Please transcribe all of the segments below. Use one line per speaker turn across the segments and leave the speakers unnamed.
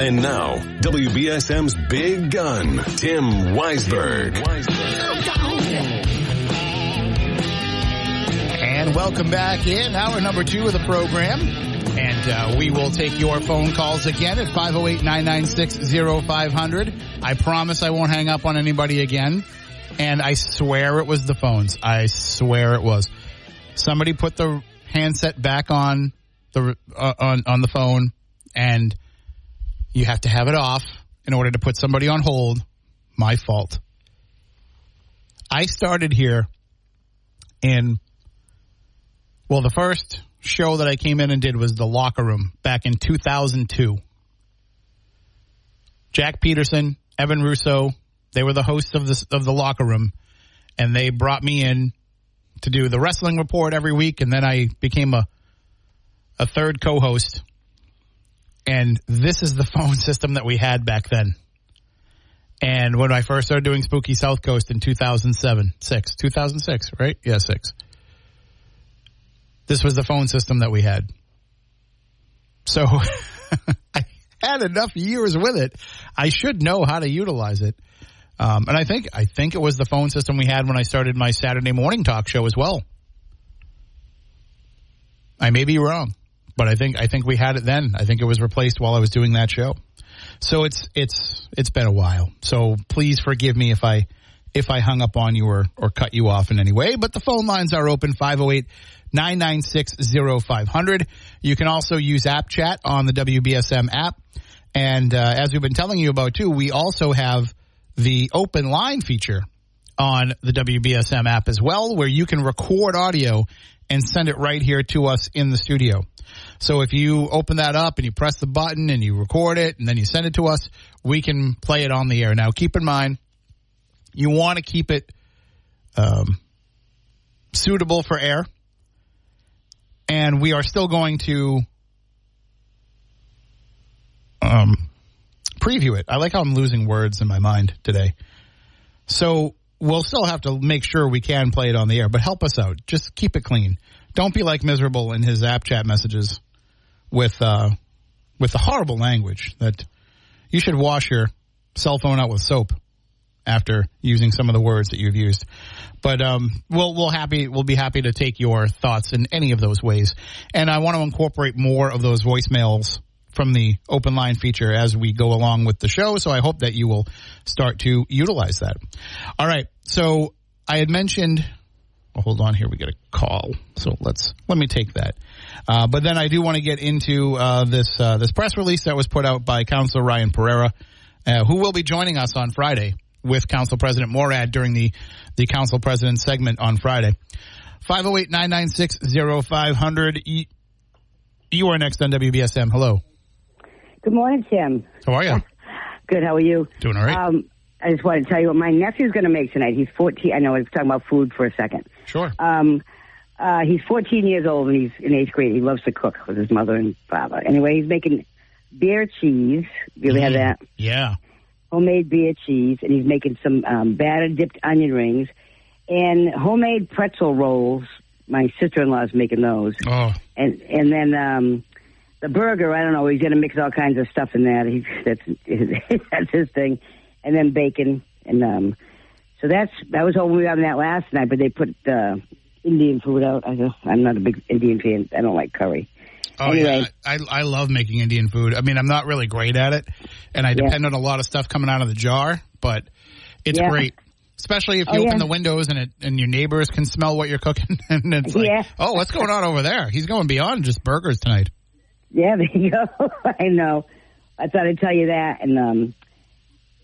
And now, WBSM's big gun, Tim Weisberg.
And welcome back in hour number two of the program. And uh, we will take your phone calls again at 508-996-0500. I promise I won't hang up on anybody again. And I swear it was the phones. I swear it was. Somebody put the handset back on the uh, on on the phone and you have to have it off in order to put somebody on hold. My fault. I started here in well, the first show that I came in and did was the locker room back in 2002. Jack Peterson, Evan Russo, they were the hosts of the of the locker room, and they brought me in to do the wrestling report every week, and then I became a a third co-host. And this is the phone system that we had back then. And when I first started doing Spooky South Coast in 2007, 6, 2006, right? Yeah, 6. This was the phone system that we had. So I had enough years with it. I should know how to utilize it. Um, and I think I think it was the phone system we had when I started my Saturday morning talk show as well. I may be wrong, but I think I think we had it then. I think it was replaced while I was doing that show. So it's it's it's been a while. So please forgive me if I if I hung up on you or or cut you off in any way. But the phone lines are open 508 996 0500. You can also use app chat on the WBSM app. And uh, as we've been telling you about too, we also have the open line feature on the WBSM app as well, where you can record audio and send it right here to us in the studio. So if you open that up and you press the button and you record it and then you send it to us, we can play it on the air. Now keep in mind, you want to keep it um, suitable for air and we are still going to um, preview it. I like how I'm losing words in my mind today. So we'll still have to make sure we can play it on the air, but help us out. Just keep it clean. Don't be like miserable in his app chat messages with uh, with the horrible language that you should wash your cell phone out with soap after using some of the words that you've used. But um, we'll we'll happy we'll be happy to take your thoughts in any of those ways, and I want to incorporate more of those voicemails from the open line feature as we go along with the show. So I hope that you will start to utilize that. All right. So I had mentioned. Well, hold on here. We get a call. So let's let me take that. Uh, but then I do want to get into uh, this uh, this press release that was put out by Councilor Ryan Pereira, uh, who will be joining us on Friday with Council President Morad during the, the Council President segment on Friday. 508-996-0500. You are next on WBSM. Hello.
Good morning, Tim.
How are you?
Good. How are you?
Doing all right.
Um, I just want to tell you what my nephew's going to make tonight. He's 14. I know I was talking about food for a second.
Sure.
Um, uh, he's 14 years old and he's in eighth grade. He loves to cook with his mother and father. Anyway, he's making beer cheese. You ever had
Mm.
that?
Yeah.
homemade beer cheese, and he's making some um, batter dipped onion rings and homemade pretzel rolls. My sister in law is making those,
Oh,
and and then um, the burger. I don't know. He's going to mix all kinds of stuff in that. He's that's that's his thing, and then bacon and um. So that's that was all we having that last night, but they put uh, Indian food out. I I'm not a big Indian fan. I don't like curry.
Oh
Anyway.
yeah, I I love making Indian food. I mean, I'm not really great at it, and I
Yeah.
depend on a lot of stuff coming out of the jar, but it's
Yeah.
great. Especially if you
Oh,
open
yeah.
the windows and it and your neighbors can smell what you're cooking, and it's like,
Yeah.
oh, what's going on over there? He's going beyond just burgers tonight.
Yeah, there you go. I know. I thought I'd tell you that, and um,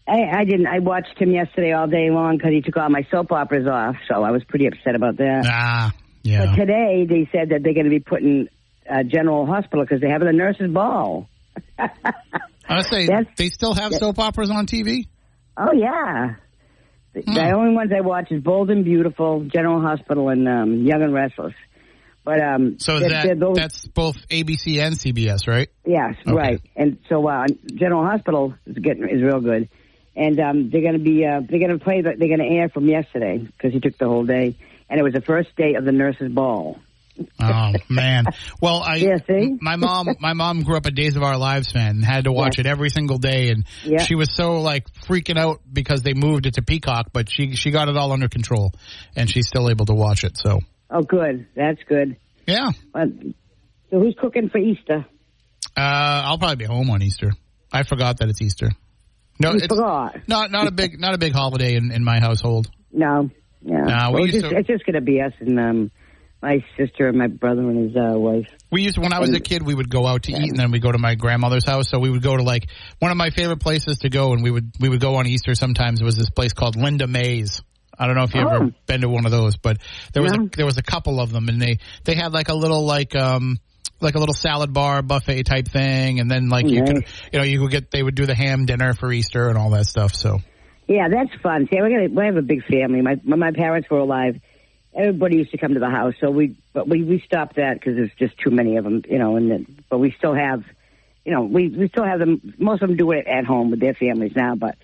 I, I didn't. I watched him yesterday all day long because he took all my soap operas off, so I was pretty upset about that.
Ah, yeah.
But today they said that they're going to be putting uh, General Hospital because they're having a nurses' ball.
I say
That's-
they still have soap operas on TV.
Oh yeah. The,
Hmm.
the only ones I watch is Bold and Beautiful, General Hospital, and um, Young and Restless. But um,
So that
those-
that's both ABC and CBS, right?
Yes,
Okay.
right. And so uh, General Hospital is getting is real good, and um, they're going to be uh, they're going to play the, they're going to air from yesterday because he took the whole day, and it was the first day of the nurses' ball.
Oh man. Well, I
Yeah, see?
my mom my mom grew up a Days of Our Lives fan and had to watch
Yeah.
it every single day and
Yeah.
she was so like freaking out because they moved it to Peacock, but she she got it all under control and she's still able to watch it. So,
Oh, good. That's good.
yeah.
Uh, so who's cooking for Easter?
Uh I'll probably be home on Easter. I forgot that it's Easter. No, it's not not a big not a big holiday in, in my household.
No. Yeah.
No, we
Well, it's, just,
to-
it's just going to be us and um, my sister and my brother and his uh, wife.
We used to, when I was a kid, we would go out to eat and then we go to my grandmother's house. So we would go to like one of my favorite places to go and we would, we would go on Easter sometimes was this place called Linda Mays. I don't know if you ever
Oh.
been to one of those, but there was
No.
a, there was a couple of them and they, they had like a little like, um, like a little salad bar buffet type thing. And then like you could, you know, you could get, they would do the ham dinner for Easter and all that stuff. So
Yeah, that's fun. See, we're gonna, we have a big family. My when my parents were alive, everybody used to come to the house. So we, but we we stopped that because there's just too many of them, you know. And then, but we still have, you know, we we still have them. Most of them do it at home with their families now, but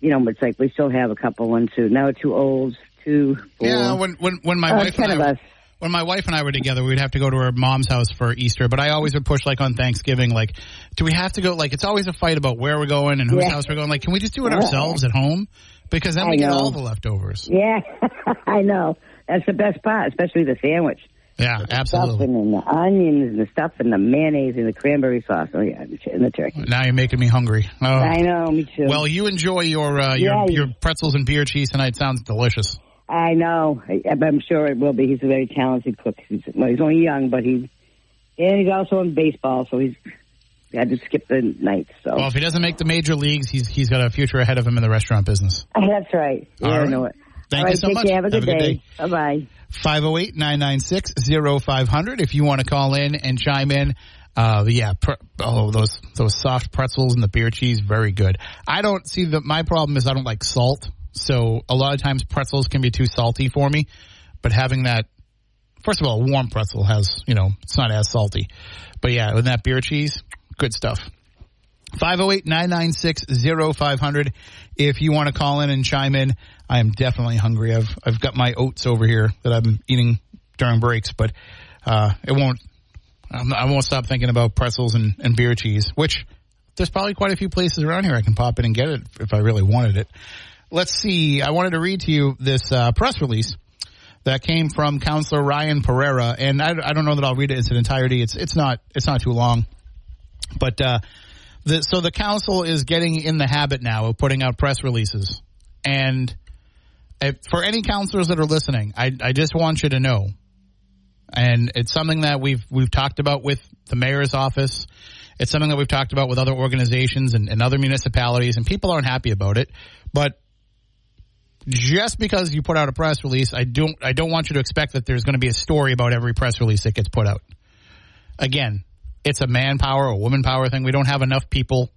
you know, it's like we still have a couple. ones two. Now two olds, two, four.
yeah, when, when, when my
uh,
wife
ten
and
of us.
When my wife and I were together, we'd have to go to her mom's house for Easter. But I always would push like on Thanksgiving, like, do we have to go? Like, it's always a fight about where we're going and whose
Yeah.
house we're going. Like, can we just do it ourselves at home? Because then
I
we get all the leftovers.
Yeah, I know. That's the best part, especially the sandwich.
Yeah, absolutely.
And the onions and the stuff and the mayonnaise and the cranberry sauce. Oh yeah, and the turkey.
Now you're making me hungry. Oh.
I know, me too.
Well, you enjoy your uh, your
Yeah,
your pretzels and beer cheese tonight. Sounds delicious.
I know. I, I'm sure it will be. He's a very talented cook. He's, well, he's only young, but he and he's also in baseball, so he's had to skip the nights. So
Well, if he doesn't make the major leagues, he's he's got a future ahead of him in the restaurant business.
that's right.
All
never
right.
know it.
Thank
All
you
right,
so much.
Care. Have a good,
Have
day.
day.
Bye bye.
508-996-0500 if you want to call in and chime in. Uh, yeah, pre- oh, those, those soft pretzels and the beer cheese, very good. I don't see that my problem is I don't like salt. So a lot of times pretzels can be too salty for me, but having that, first of all, a warm pretzel has, you know, it's not as salty, but yeah, with that beer cheese, good stuff. 508-996-0500 if you want to call in and chime in. I am definitely hungry. I've I've got my oats over here that I'm eating during breaks, but uh, it won't. I won't stop thinking about pretzels and, and beer cheese, which there's probably quite a few places around here I can pop in and get it if I really wanted it. Let's see. I wanted to read to you this uh, press release that came from Counselor Ryan Pereira, and I, I don't know that I'll read it in its entirety. It's it's not it's not too long, but uh, the, so the council is getting in the habit now of putting out press releases, and if, for any counselors that are listening, I, I just want you to know, and it's something that we've we've talked about with the mayor's office. It's something that we've talked about with other organizations and, and other municipalities, and people aren't happy about it. But just because you put out a press release, I don't I don't want you to expect that there's going to be a story about every press release that gets put out. Again, it's a manpower or woman power thing. We don't have enough people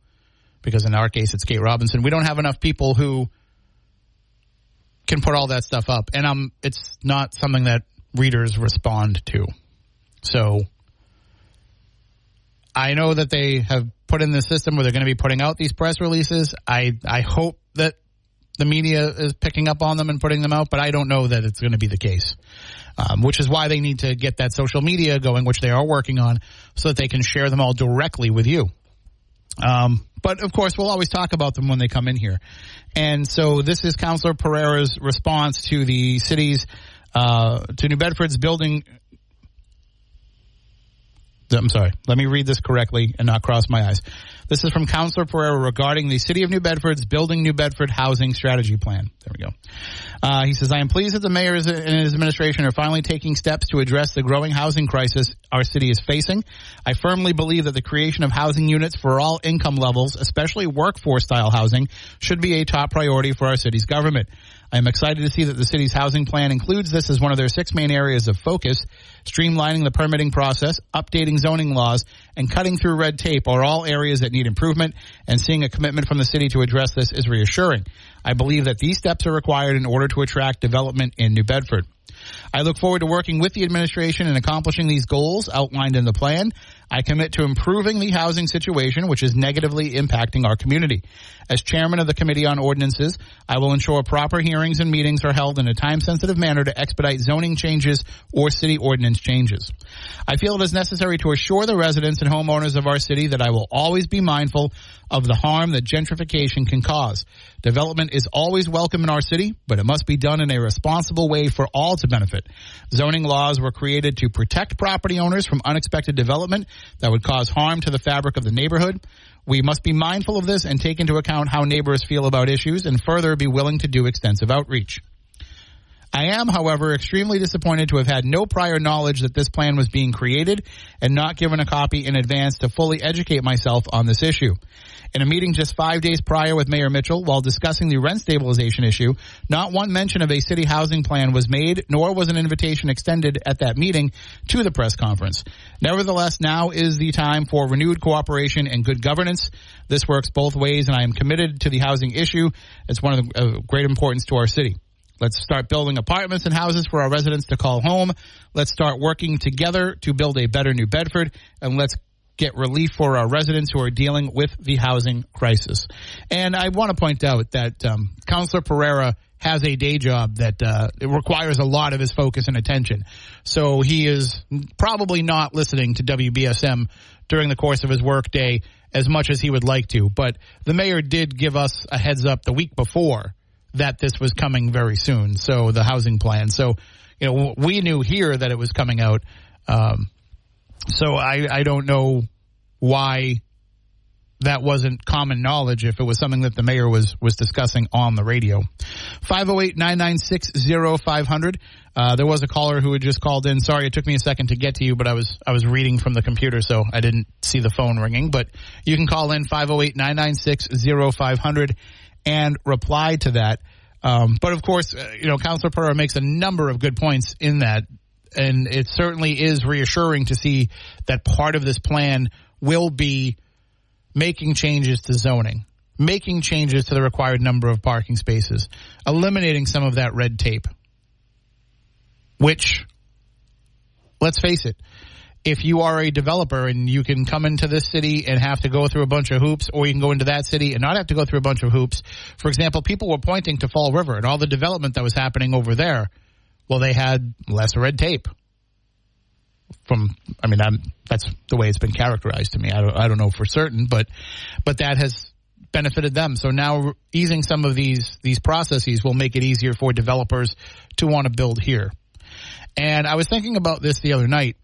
because in our case it's Kate Robinson. We don't have enough people who can put all that stuff up, and um, it's not something that readers respond to. So I know that they have put in the system where they're going to be putting out these press releases. I I hope that the media is picking up on them and putting them out, but I don't know that it's going to be the case. Um, which is why they need to get that social media going, which they are working on, so that they can share them all directly with you. Um, but of course, we'll always talk about them when they come in here. And so this is Councillor Pereira's response to the city's, uh, to New Bedford's building I'm sorry. Let me read this correctly and not cross my eyes. This is from Councillor Pereira regarding the City of New Bedford's Building New Bedford Housing Strategy Plan. There we go. Uh, he says, I am pleased that the mayor and his administration are finally taking steps to address the growing housing crisis our city is facing. I firmly believe that the creation of housing units for all income levels, especially workforce style housing, should be a top priority for our city's government. I am excited to see that the city's housing plan includes this as one of their six main areas of focus. Streamlining the permitting process, updating zoning laws, and cutting through red tape are all areas that need improvement, and seeing a commitment from the city to address this is reassuring. I believe that these steps are required in order to attract development in New Bedford. I look forward to working with the administration in accomplishing these goals outlined in the plan. I commit to improving the housing situation, which is negatively impacting our community. As chairman of the Committee on Ordinances, I will ensure proper hearings and meetings are held in a time sensitive manner to expedite zoning changes or city ordinance changes. I feel it is necessary to assure the residents and homeowners of our city that I will always be mindful of the harm that gentrification can cause. Development is always welcome in our city, but it must be done in a responsible way for all to benefit. Zoning laws were created to protect property owners from unexpected development that would cause harm to the fabric of the neighborhood. We must be mindful of this and take into account how neighbors feel about issues and further be willing to do extensive outreach. I am, however, extremely disappointed to have had no prior knowledge that this plan was being created and not given a copy in advance to fully educate myself on this issue. In a meeting just five days prior with Mayor Mitchell while discussing the rent stabilization issue, not one mention of a city housing plan was made, nor was an invitation extended at that meeting to the press conference. Nevertheless, now is the time for renewed cooperation and good governance. This works both ways, and I am committed to the housing issue. It's one of the great importance to our city. Let's start building apartments and houses for our residents to call home. Let's start working together to build a better New Bedford, and let's get relief for our residents who are dealing with the housing crisis. And I want to point out that um, Councillor Pereira has a day job that uh, requires a lot of his focus and attention. So he is probably not listening to WBSM during the course of his workday as much as he would like to. But the mayor did give us a heads up the week before that this was coming very soon. So the housing plan. So you know we knew here that it was coming out. Um, so I I don't know why that wasn't common knowledge if it was something that the mayor was was discussing on the radio. 508-996-0500. Uh, there was a caller who had just called in. Sorry, it took me a second to get to you, but I was I was reading from the computer, so I didn't see the phone ringing. But you can call in 508-996-0500 and reply to that. Um, but of course, uh, you know, Councilor Pereira makes a number of good points in that, and it certainly is reassuring to see that part of this plan will be making changes to zoning, making changes to the required number of parking spaces, eliminating some of that red tape. Which, let's face it, if you are a developer and you can come into this city and have to go through a bunch of hoops, or you can go into that city and not have to go through a bunch of hoops. For example, people were pointing to Fall River and all the development that was happening over there. Well, they had less red tape. From, I mean, I'm, that's the way it's been characterized to me. I don't, I don't know for certain, but, but that has benefited them. So now easing some of these these processes will make it easier for developers to want to build here. And I was thinking about this the other night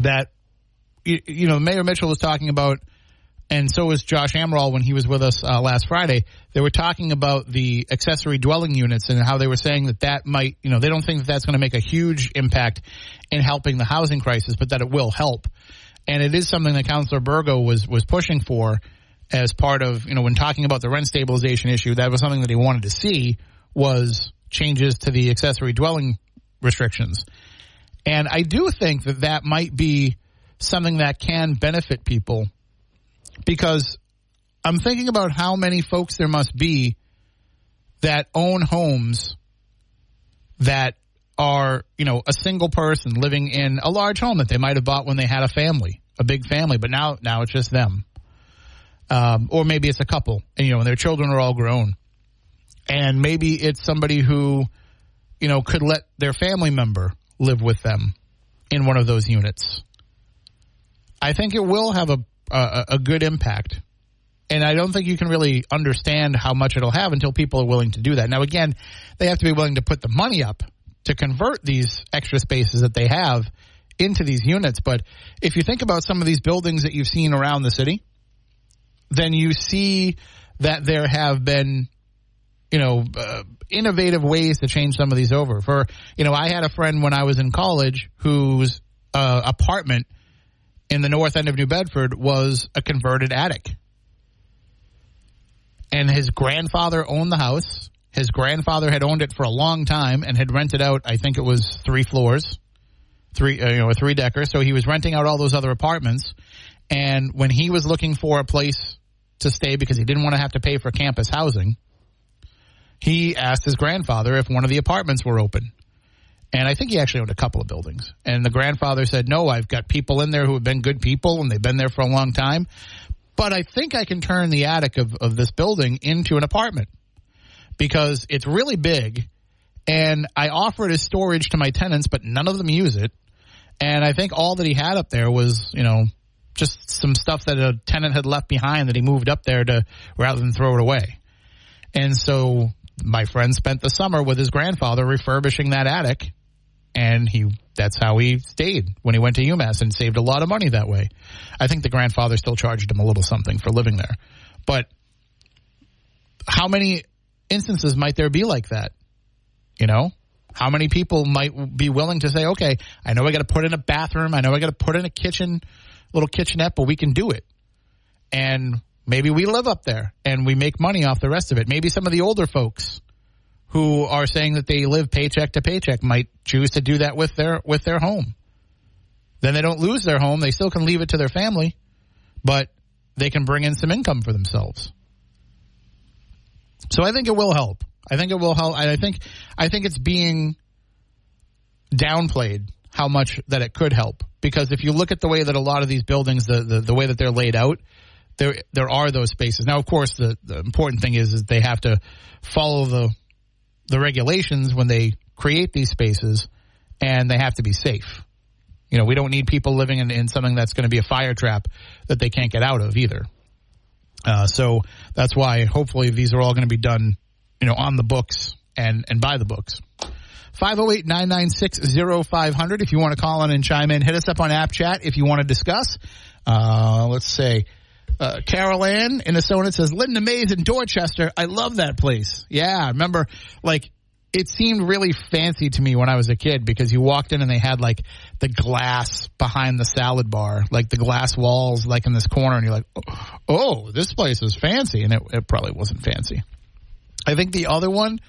that you, know Mayor Mitchell was talking about, and so was Josh Amaral when he was with us uh, last Friday. They were talking about the accessory dwelling units and how they were saying that that might you know they don't think that that's going to make a huge impact in helping the housing crisis, but that it will help. And it is something that Councillor Burgo was was pushing for as part of you know when talking about the rent stabilization issue. That was something that he wanted to see was changes to the accessory dwelling restrictions. And I do think that that might be something that can benefit people because I'm thinking about how many folks there must be that own homes that are, you know, a single person living in a large home that they might have bought when they had a family, a big family, but now now it's just them. Um, or maybe it's a couple, and you know, and their children are all grown, and maybe it's somebody who, you know, could let their family member live with them in one of those units. I think it will have a, a, a good impact. And I don't think you can really understand how much it'll have until people are willing to do that. Now, again, they have to be willing to put the money up to convert these extra spaces that they have into these units. But if you think about some of these buildings that you've seen around the city, then you see that there have been, you know, uh, innovative ways to change some of these over. For, you know, I had a friend when I was in college whose uh, apartment in the north end of New Bedford was a converted attic. And his grandfather owned the house. His grandfather had owned it for a long time and had rented out, I think it was three floors, three, uh, you know, a three decker. So he was renting out all those other apartments. And when he was looking for a place to stay because he didn't want to have to pay for campus housing, he asked his grandfather if one of the apartments were open. And I think he actually owned a couple of buildings. And the grandfather said, No, I've got people in there who have been good people and they've been there for a long time. But I think I can turn the attic of, of this building into an apartment because it's really big. And I offer it as storage to my tenants, but none of them use it. And I think all that he had up there was, you know, just some stuff that a tenant had left behind that he moved up there to rather than throw it away. And so my friend spent the summer with his grandfather refurbishing that attic and he that's how he stayed when he went to UMass and saved a lot of money that way. I think the grandfather still charged him a little something for living there. But how many instances might there be like that? You know? How many people might be willing to say, "Okay, I know I got to put in a bathroom, I know I got to put in a kitchen, little kitchenette, but we can do it." And maybe we live up there and we make money off the rest of it. Maybe some of the older folks who are saying that they live paycheck to paycheck might choose to do that with their with their home. Then they don't lose their home; they still can leave it to their family, but they can bring in some income for themselves. So I think it will help. I think it will help. I think I think it's being downplayed how much that it could help because if you look at the way that a lot of these buildings, the the, the way that they're laid out, there there are those spaces. Now, of course, the, the important thing is is they have to follow the the regulations when they create these spaces, and they have to be safe. You know, we don't need people living in, in something that's going to be a fire trap that they can't get out of either. Uh, so that's why hopefully these are all going to be done, you know, on the books and, and by the books. 508-996-0500 if you want to call in and chime in. Hit us up on app chat if you want to discuss. Uh, let's say, uh, Carol Ann in Arizona says, Linda Mays in Dorchester. I love that place. Yeah, I remember, like, it seemed really fancy to me when I was a kid because you walked in and they had like the glass behind the salad bar, like the glass walls, like in this corner, and you're like, oh, this place is fancy. And it, it probably wasn't fancy. I think the other one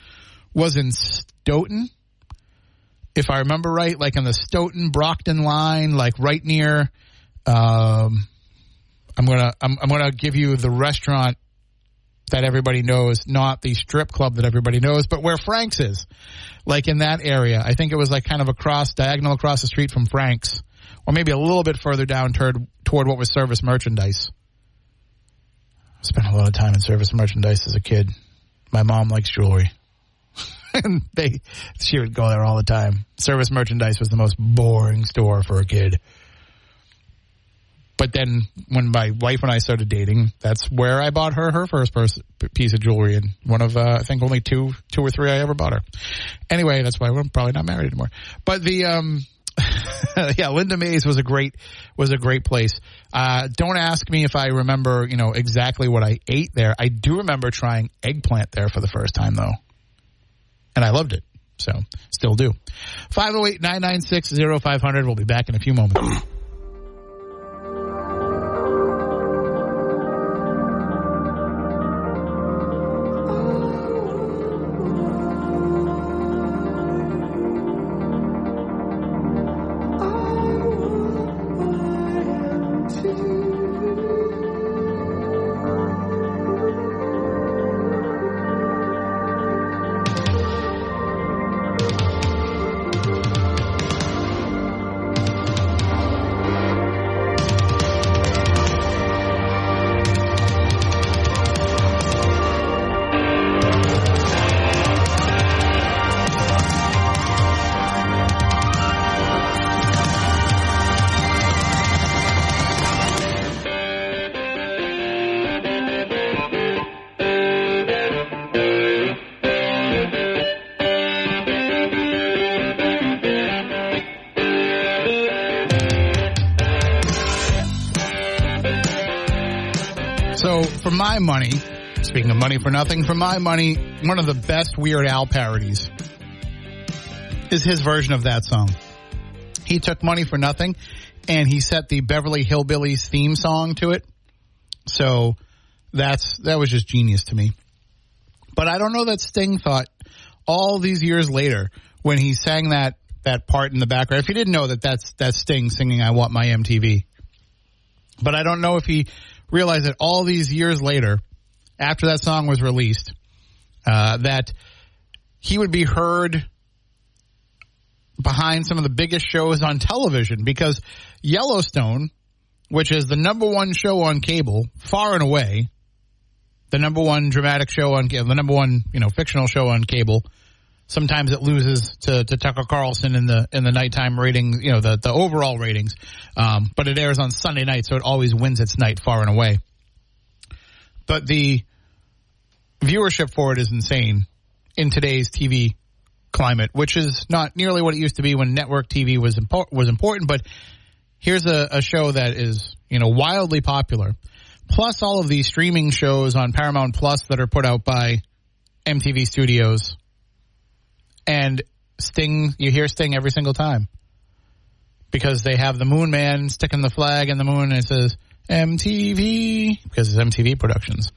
was in Stoughton, if I remember right, like in the Stoughton Brockton line, like right near. Um, I'm gonna I'm, I'm gonna give you the restaurant that everybody knows, not the strip club that everybody knows, but where Frank's is. Like in that area. I think it was like kind of across, diagonal across the street from Frank's. Or maybe a little bit further down toward, toward what was service merchandise. I spent a lot of time in service merchandise as a kid. My mom likes jewelry. and they, she would go there all the time. Service merchandise was the most boring store for a kid. But then when my wife and I started dating, that's where I bought her her first piece of jewelry, and one of uh, I think only two two or three I ever bought her. Anyway, that's why we're probably not married anymore. But the um, yeah, Linda Mays was a great was a great place. Uh, don't ask me if I remember you know exactly what I ate there. I do remember trying eggplant there for the first time though, and I loved it. So still do. 508 996 0500. We'll be back in a few moments. My money, speaking of money for nothing, for my money, one of the best Weird Al parodies is his version of that song. He took money for nothing and he set the Beverly Hillbillies theme song to it. So that's, that was just genius to me. But I don't know that Sting thought all these years later when he sang that, that part in the background. If you didn't know that that's, that's Sting singing I Want My MTV. But I don't know if he realized that all these years later, after that song was released, uh, that he would be heard behind some of the biggest shows on television because Yellowstone, which is the number one show on cable, far and away, the number one dramatic show on the number one you know fictional show on cable. Sometimes it loses to, to Tucker Carlson in the in the nighttime ratings, you know the the overall ratings, um, but it airs on Sunday night, so it always wins its night far and away. But the viewership for it is insane in today's TV climate, which is not nearly what it used to be when network TV was was important. But here's a, a show that is you know wildly popular, plus all of these streaming shows on Paramount Plus that are put out by MTV Studios, and Sting. You hear Sting every single time because they have the Moon Man sticking the flag in the moon, and it says MTV because it's MTV Productions.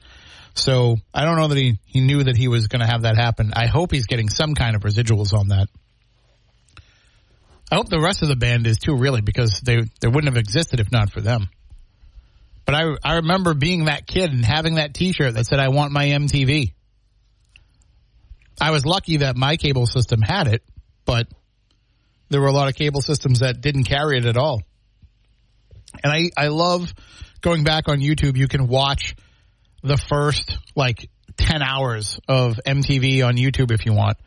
So I don't know that he, he knew that he was going to have that happen. I hope he's getting some kind of residuals on that. I hope the rest of the band is too, really, because they they wouldn't have existed if not for them. But I I remember being that kid and having that T-shirt that said "I want my MTV." I was lucky that my cable system had it, but there were a lot of cable systems that didn't carry it at all. And I I love going back on YouTube. You can watch the first like 10 hours of MTV on YouTube if you want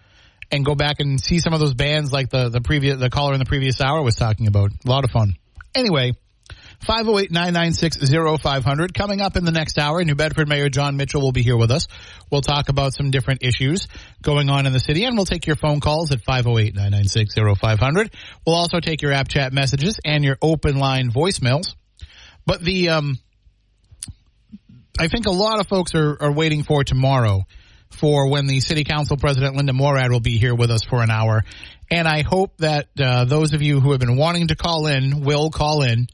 and go back and see some of those bands like the, the previous, the caller in the previous hour was talking about. A lot of fun. Anyway, 508-996-0500 coming up in the next hour. New Bedford Mayor John Mitchell will be here with us. We'll talk about some different issues going on in the city and we'll take your phone calls at 508-996-0500. We'll also take your app chat messages and your open line voicemails. But the, um, I think a lot of folks are, are waiting for tomorrow for when the city council president Linda Morad will be here with us for an hour. And I hope that uh, those of you who have been wanting to call in will call in.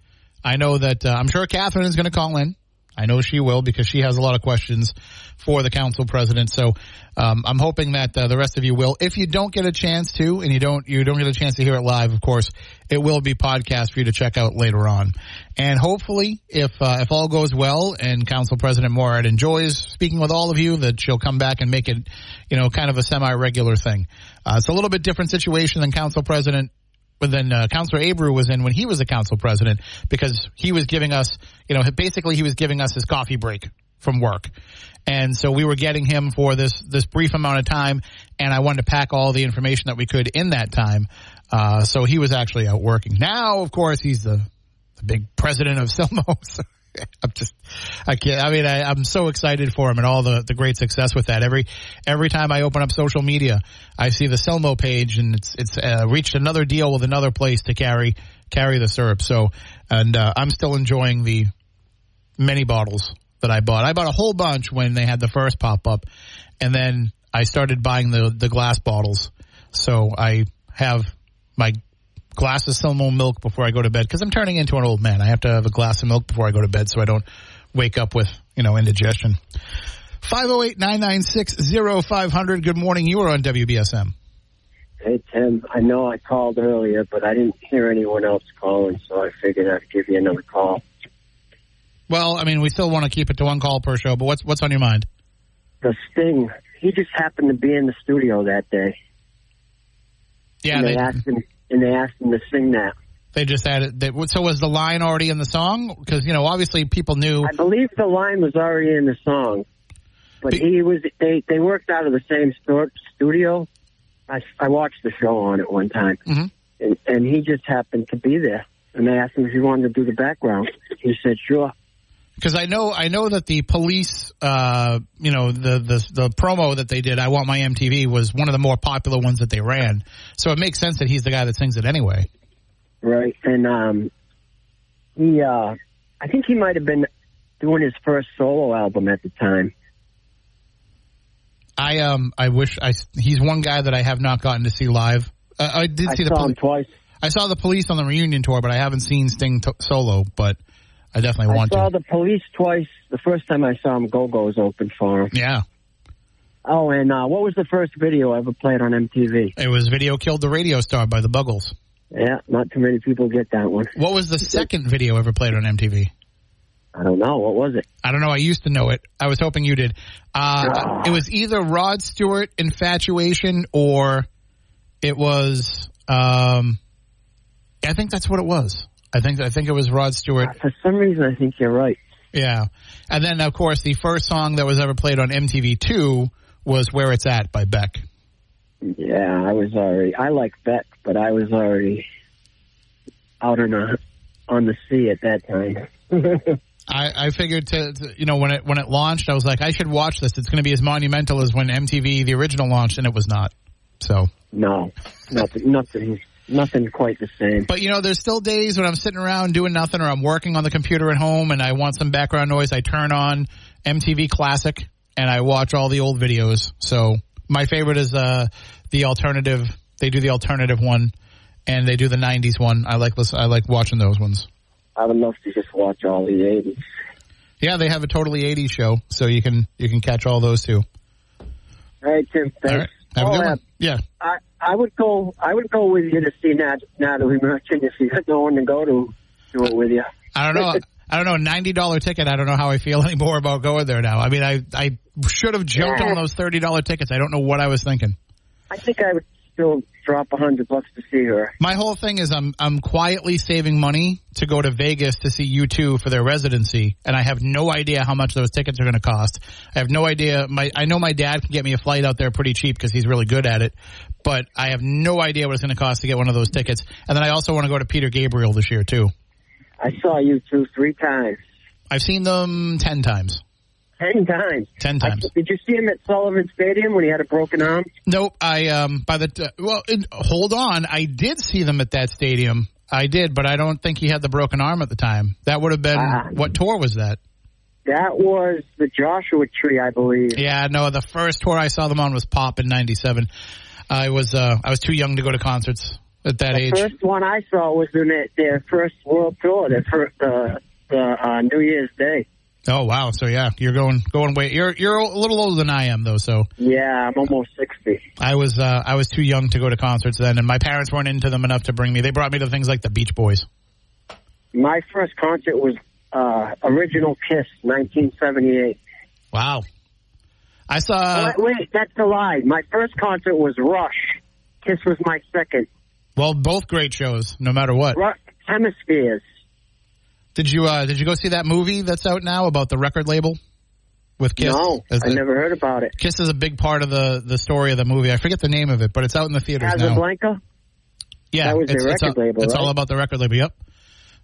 I know that uh, I'm sure Catherine is going to call in. I know she will because she has a lot of questions for the council president. So um, I'm hoping that uh, the rest of you will. If you don't get a chance to, and you don't you don't get a chance to hear it live, of course, it will be podcast for you to check out later on. And hopefully, if uh, if all goes well and Council President Morad enjoys speaking with all of you, that she'll come back and make it, you know, kind of a semi regular thing. Uh, it's a little bit different situation than Council President but then uh, Councilor Abreu was in when he was the council president because he was giving us, you know, basically he was giving us his coffee break from work. And so we were getting him for this, this brief amount of time and I wanted to pack all the information that we could in that time. Uh, so he was actually out working. Now, of course, he's the, the big president of Silmo. I'm just, I can't, I mean, I, I'm so excited for him and all the, the great success with that. Every, every time I open up social media, I see the Silmo page and it's, it's uh, reached another deal with another place to carry, carry the syrup. So, and, uh, I'm still enjoying the many bottles that I bought. I bought a whole bunch when they had the first pop up and then I started buying the, the glass bottles. So I have my glass of Silmo milk before I go to bed because I'm turning into an old man. I have to have a glass of milk before I go to bed so I don't wake up with, you know, indigestion. 508-996-0500. Good morning. You are on WBSM.
Hey, Tim. I know I called earlier, but I didn't hear anyone else calling, so I figured I'd give you another call.
Well, I mean, we still want to keep it to one call per show, but what's what's on your mind?
The Sting, he just happened to be in the studio that day.
Yeah,
and they,
they,
asked him, and they asked him to sing that.
they just added. They, so was the line already in the song? Because you know, obviously, people knew.
I believe the line was already in the song, but
Be-
he was. They they worked out of the same sto- studio. I I watched the show on it one time,
Mhm.
and and he just happened to be there. And they asked him if he wanted to do the background. He said sure.
Because I know I know that the police, uh, you know, the, the the promo that they did, "I Want My MTV," was one of the more popular ones that they ran. So it makes sense that he's the guy that sings it anyway.
Right. And um he uh I think he might have been doing his first solo album at the time.
I um I wish I he's one guy that I have not gotten to see live. Uh, I did
I
see the
twice.
I saw the police on the reunion tour, but I haven't seen Sting to- solo. But I definitely want.
I
saw
the police twice. The first time I saw him, Go Go's open for him.
yeah,
Oh, and uh, what was the first video I ever played on MTV?
it was "Video Killed the Radio Star" by the Buggles.
Yeah, not too many people get that one.
What was the second video ever played on MTV?
I don't know. What was it?
I don't know. I used to know it. I was hoping you did. Uh,
Ah.
It was either Rod Stewart "Infatuation" or it was. Um, I think that's what it was. I think I think it was Rod Stewart.
Uh, for some reason, I think you're right.
Yeah, and then of course the first song that was ever played on MTV two was "Where It's At" by Beck.
Yeah, I was already. I like Beck, but I was already out on the on the sea at that time.
I, I figured to, to you know when it when it launched, I was like, I should watch this. It's going to be as monumental as when MTV the original launched, and it was not. So,
no, nothing, nothing, nothing quite the same.
but you know, there's still days when I'm sitting around doing nothing, or I'm working on the computer at home, and I want some background noise. I turn on MTV Classic and I watch all the old videos. So my favorite is uh the alternative. They do the alternative one, and they do the '90s one. I like listen, I like watching those ones.
I would love to just watch all the '80s.
Yeah, they have a totally '80s show, so you can you can catch all those too.
All right, Tim. Thanks.
right, have a
Oh,
good
uh,
one. Yeah.
I I would go. I would go with you to see Nat, Natalie Merchant if you had no one to go to. Do it with you.
I don't know. I don't know. Ninety dollar ticket. I don't know how I feel anymore about going there now. I mean, I I should have jumped on those thirty dollar tickets. I don't know what I was thinking.
I think I would still drop a hundred bucks to see her.
My whole thing is I'm I'm quietly saving money to go to Vegas to see U2 for their residency, and I have no idea how much those tickets are going to cost. I have no idea. My I know my dad can get me a flight out there pretty cheap because he's really good at it, but I have no idea what it's going to cost to get one of those tickets. And then I also want to go to Peter Gabriel this year too.
I saw you two three times,
I've seen them ten times.
Ten times.
Ten times.
I, did you see him at Sullivan Stadium when he had a broken arm?
Nope. I um by the t- well, it, hold on. I did see them at that stadium. I did, but I don't think he had the broken arm at the time. That would have been
Ah.
what tour was that?
That was the Joshua Tree, I believe.
Yeah, no. The first tour I saw them on was Pop in '97. I was uh I was too young to go to concerts at that age.
The first one I saw was in their, their first world tour, their first uh, the uh, New Year's Day.
Oh wow. So yeah, you're going going way. You're you're a little older than I am though. So
Yeah, I'm almost sixty.
I was uh I was too young to go to concerts then, and my parents weren't into them enough to bring me. They brought me to things like the Beach Boys.
My first concert was uh, Original Kiss, 1978.
Wow. I saw.
wait, wait, that's a lie. My first concert was Rush. Kiss was my second.
Well, both great shows, no matter what.
Rush, Hemispheres.
Did you uh, did you go see that movie that's out now about the record label with Kiss?
No,
As
I
the-
never heard about it.
Kiss is a big part of the the story of the movie. I forget the name of it, but it's out in the theaters now.
Casablanca?
Yeah,
That was
it's, it's
record
all,
label,
It's
right?
all about the record label. Yep.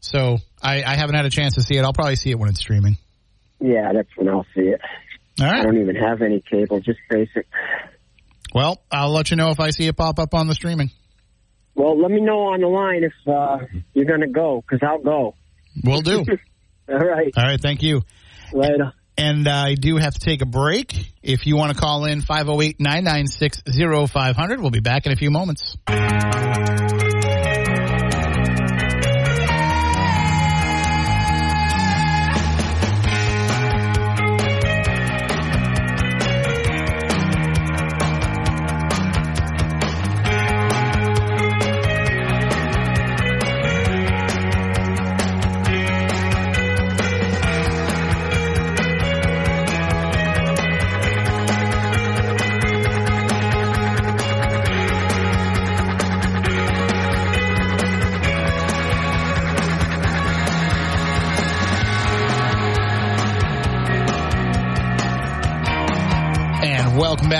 So I, I haven't had a chance to see it. I'll probably see it when it's streaming.
Yeah, that's when I'll see it.
All
I don't even have any cable, just basic.
Well, I'll let you know if I see it pop up on the streaming.
Well, let me know on the line if uh, you're going to go, because I'll go.
We'll do.
All right,
all right. Thank you.
later.
And I do have to take a break. If you want to call in 508 996 0500, we'll be back in a few moments.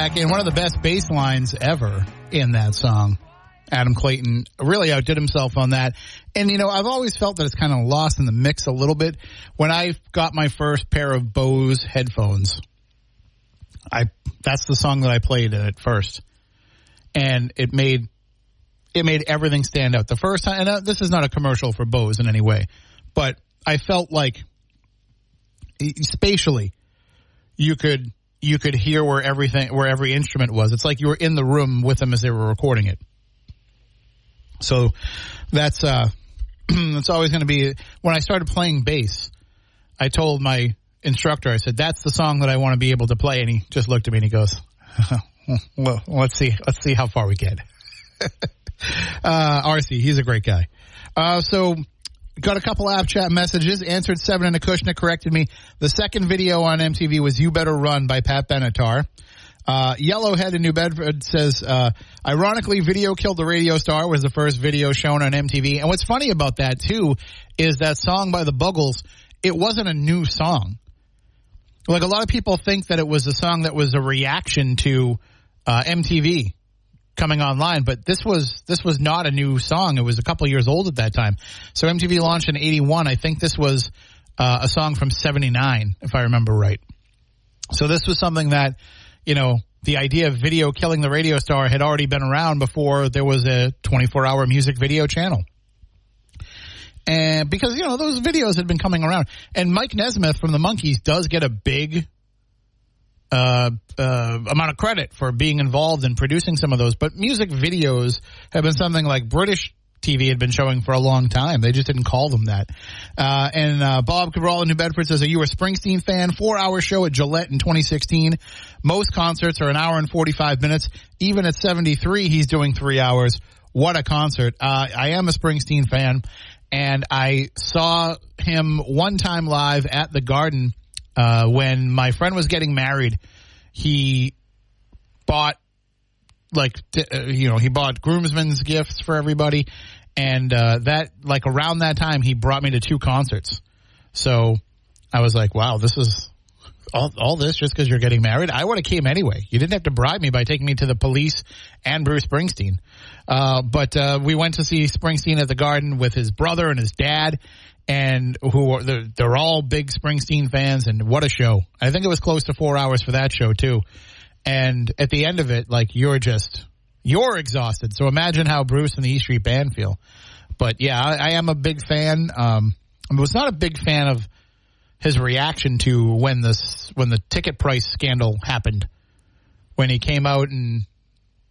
Back in one of the best bass lines ever in that song. Adam Clayton really outdid himself on that. And you know, I've always felt that it's kind of lost in the mix a little bit. When I got my first pair of Bose headphones, I that's the song that I played at first. And it made it made everything stand out. The first time and uh, this is not a commercial for Bose in any way, but I felt like spatially, you could you could hear where everything where every instrument was. It's like you were in the room with them as they were recording it. So that's uh that's always going to be when I started playing bass. I told my instructor, I said, "That's the song that I want to be able to play," and he just looked at me and he goes, "Well, let's see, let's see how far we get." uh, RC, he's a great guy. Uh, so got a couple app chat messages. Answered seven and Acushnet corrected me. The second video on MTV was "You Better Run" by Pat Benatar. Uh, Yellowhead in New Bedford says, uh, ironically, Video Killed the Radio Star was the first video shown on MTV. And what's funny about that, too, is that song by the Buggles, it wasn't a new song. Like, a lot of people think that it was a song that was a reaction to uh, MTV coming online, but this was this was not a new song. It was a couple years old at that time. So MTV launched in '81. I think this was uh, a song from '79, if I remember right. So this was something that you know, the idea of video killing the radio star had already been around before there was a 24 hour music video channel. And because, you know, those videos had been coming around. And Mike Nesmith from the Monkees does get a big uh, uh, amount of credit for being involved in producing some of those. But music videos have been something like British TV had been showing for a long time. They just didn't call them that. Uh, and uh, Bob Cabral in New Bedford says, "Are you a Springsteen fan?" Four hour show at Gillette in 2016. Most concerts are an hour and 45 minutes. Even at 73, he's doing three hours. What a concert! Uh, I am a Springsteen fan, and I saw him one time live at the Garden uh, when my friend was getting married. He bought like uh, you know he bought groomsmen's gifts for everybody. And uh, that like around that time he brought me to two concerts. So i was like wow this is all, all this just because you're getting married? I would have came anyway. You didn't have to bribe me by taking me to the police and bruce springsteen. Uh, but uh, we went to see springsteen at the garden with his brother and his dad and who are they're, they're all big springsteen fans and what a show i think it was close to four hours for that show too and at the end of it, like you're just you're exhausted. So imagine how Bruce and the E Street Band feel. But yeah, I, I am a big fan. Um, I was not a big fan of his reaction to when this when the ticket price scandal happened. When he came out and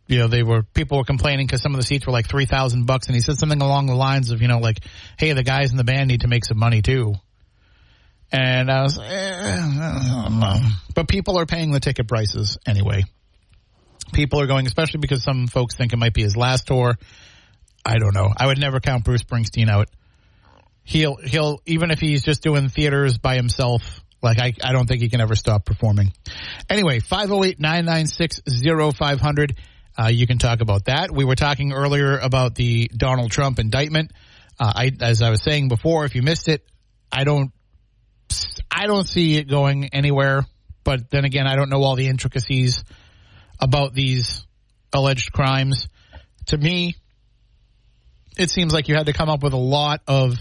you know they were people were complaining because some of the seats were like three thousand bucks, and he said something along the lines of you know like, "Hey, the guys in the band need to make some money too." And I was, eh, but people are paying the ticket prices anyway. People are going, especially because some folks think it might be his last tour. I don't know. I would never count Bruce Springsteen out. He'll he'll even if he's just doing theaters by himself. Like I, I don't think he can ever stop performing. Anyway, 508-996-0500. Uh, you can talk about that. We were talking earlier about the Donald Trump indictment. Uh, I, as I was saying before, if you missed it, I don't I don't see it going anywhere. But then again, I don't know all the intricacies about these alleged crimes. To me, it seems like you had to come up with a lot of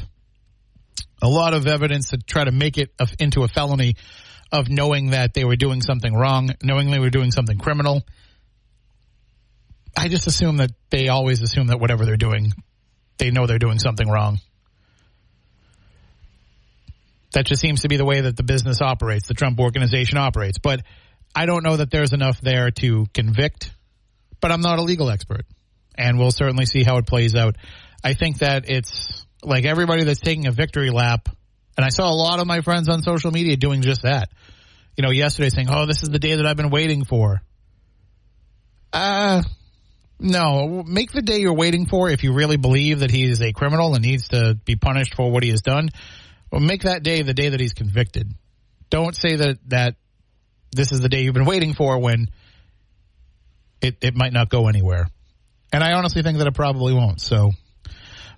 a lot of evidence to try to make it into a felony of knowing that they were doing something wrong, knowing they were doing something criminal. I just assume that they always assume that whatever they're doing, they know they're doing something wrong. That just seems to be the way that the business operates, the Trump organization operates. But I don't know that there's enough there to convict, but I'm not a legal expert. And we'll certainly see how it plays out. I think that it's like everybody that's taking a victory lap, and I saw a lot of my friends on social media doing just that. You know, yesterday saying, oh, this is the day that I've been waiting for. Uh, no, make the day you're waiting for if you really believe that he is a criminal and needs to be punished for what he has done. Well, make that day the day that he's convicted. Don't say that that this is the day you've been waiting for when it, it might not go anywhere. And I honestly think that it probably won't. So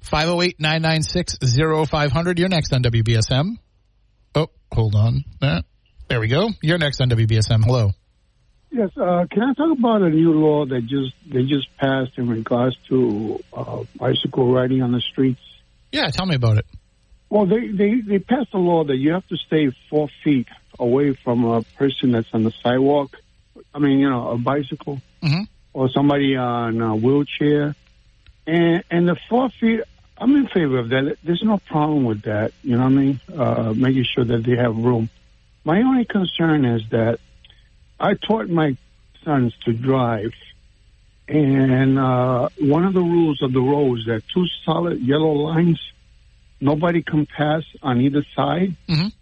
508-996-0500. You're next on WBSM. Oh, hold on. Uh, there we go. You're next on WBSM. Hello.
Yes, uh, can I talk about a new law that just they just passed in regards to uh, bicycle riding on the streets?
Yeah, tell me about it.
Well, they, they, they passed a law that you have to stay four feet away from a person that's on the sidewalk. I mean, you know, a bicycle
mm-hmm.
or somebody on a wheelchair. And, and the four feet, I'm in favor of that. There's no problem with that. You know what I mean? Uh, making sure that they have room. My only concern is that I taught my sons to drive, and uh, one of the rules of the road is that two solid yellow lines, nobody can pass on either side.
Mhm.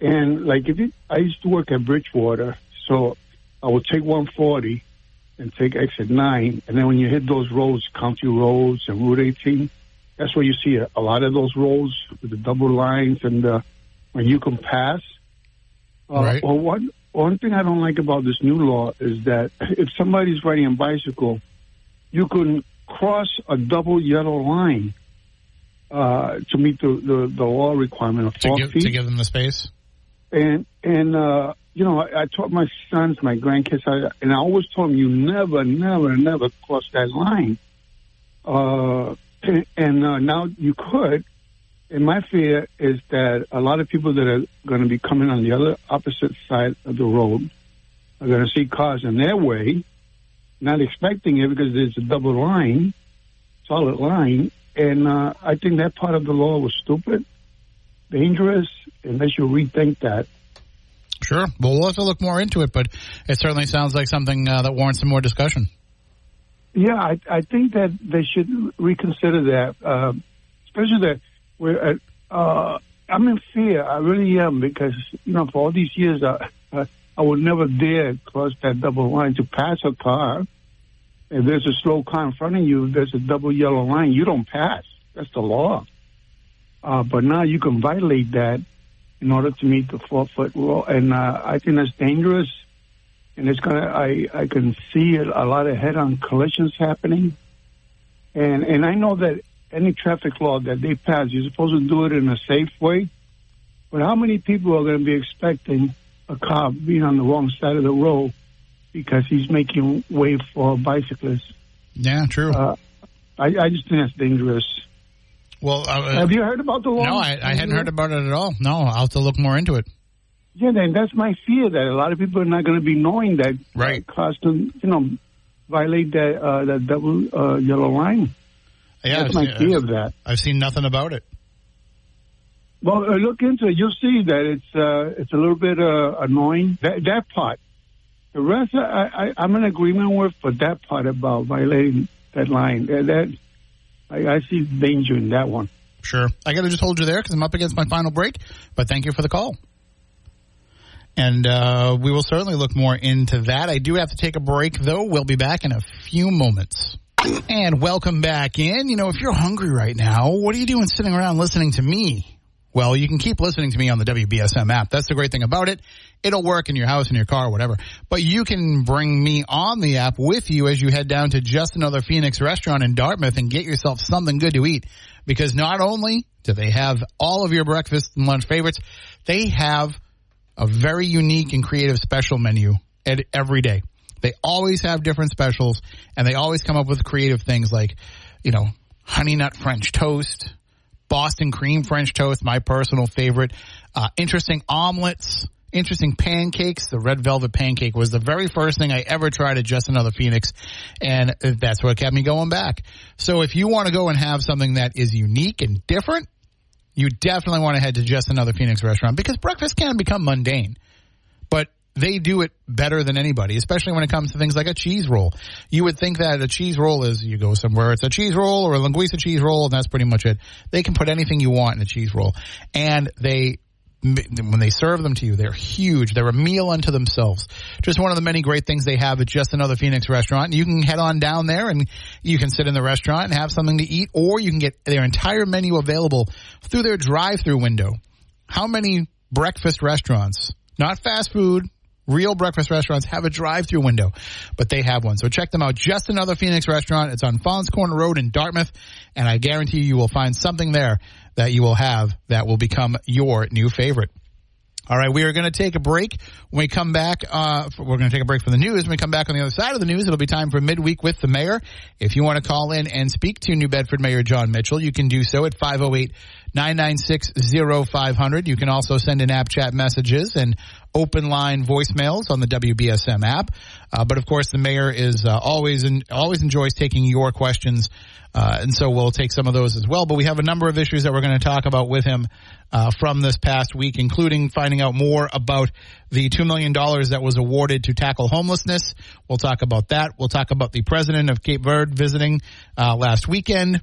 And like if it, I used to work at Bridgewater, so I would take 140 and take exit nine, and then when you hit those roads, county roads and Route 18, that's where you see a, a lot of those roads with the double lines and uh, when you can pass. Uh,
Right.
Well, one one thing I don't like about this new law is that if somebody's riding a bicycle, you can cross a double yellow line uh, to meet the, the, the law requirement of
To give,
feet.
to give them the space.
And and uh, you know, I, I taught my sons, my grandkids, I, and I always told them, you never, never, never cross that line. Uh, and and uh, now you could. And my fear is that a lot of people that are going to be coming on the other opposite side of the road are going to see cars in their way, not expecting it because there's a double line, solid line. And uh, I think that part of the law was stupid, dangerous, and they should rethink that.
Sure. Well, we'll have to look more into it, but it certainly sounds like something uh, that warrants some more discussion.
Yeah, I, I think that they should reconsider that, uh, especially that we're. Uh, I'm in fear. I really am because you know for all these years I, I, I would never dare cross that double line to pass a car. If there's a slow car in front of you, there's a double yellow line. You don't pass. That's the law. Uh, but now you can violate that in order to meet the four foot rule, and uh, I think that's dangerous and it's gonna. I I can see a, lot of head-on collisions happening, and and I know that any traffic law that they pass, you're supposed to do it in a safe way. But how many people are going to be expecting a car being on the wrong side of the road because he's making way for bicyclists?
Yeah, true.
Uh, I, I just think that's dangerous.
well, uh,
Have you heard about the law?
no, I, I hadn't heard about it at all. No, I'll have to look more into it.
Yeah, then that's my fear that a lot of people are not going to be knowing that
Right.
uh, cars can, you know, violate that uh, that double uh, yellow line.
Yeah,
that's my
I've,
fear of that.
I've seen nothing about it.
Well, uh, look into it. You'll see that it's uh, it's a little bit uh, annoying. That that part. The rest, I, I, I'm in agreement with, but that part about violating that line, that, that I, I see danger in that one.
Sure. I got to just hold you there because I'm up against my final break. But thank you for the call. And uh, we will certainly look more into that. I do have to take a break, though. We'll be back in a few moments. And welcome back in. You know, if you're hungry right now, what are you doing sitting around listening to me? Well, you can keep listening to me on the WBSM app. That's the great thing about it. It'll work in your house, in your car, whatever. But you can bring me on the app with you as you head down to just another Phoenix restaurant in Dartmouth and get yourself something good to eat. Because not only do they have all of your breakfast and lunch favorites, they have a very unique and creative special menu every day. They always have different specials and they always come up with creative things like, you know, honey nut French toast, Boston cream French toast, my personal favorite, uh, interesting omelets, interesting pancakes. The red velvet pancake was the very first thing I ever tried at Just Another Phoenix, and that's what kept me going back. So if you want to go and have something that is unique and different, you definitely want to head to Just Another Phoenix restaurant because breakfast can become mundane, but they do it better than anybody, especially when it comes to things like a cheese roll. You would think that a cheese roll is you go somewhere, it's a cheese roll or a linguiça cheese roll, and that's pretty much it. They can put anything you want in a cheese roll, and they when they serve them to you, they're huge. They're a meal unto themselves. Just one of the many great things they have at just another Phoenix restaurant. You can head on down there and you can sit in the restaurant and have something to eat, or you can get their entire menu available through their drive-through window. How many breakfast restaurants, not fast food, real breakfast restaurants have a drive-through window, but they have one. So check them out. Just another Phoenix restaurant. It's on Faunce Corner Road in Dartmouth, and I guarantee you, you will find something there that you will have that will become your new favorite. All right, we are going to take a break. When we come back, uh, we're going to take a break from the news. When we come back on the other side of the news, it'll be time for midweek with the mayor. If you want to call in and speak to New Bedford Mayor Jon Mitchell, you can do so at 508 996-0500. You can also send in app chat messages and open line voicemails on the WBSM app. Uh, but of course, the mayor is uh, always in, always enjoys taking your questions, uh, and so we'll take some of those as well. But we have a number of issues that we're going to talk about with him uh, from this past week, including finding out more about the two million dollars that was awarded to tackle homelessness. We'll talk about that. We'll talk about the president of Cape Verde visiting uh, last weekend.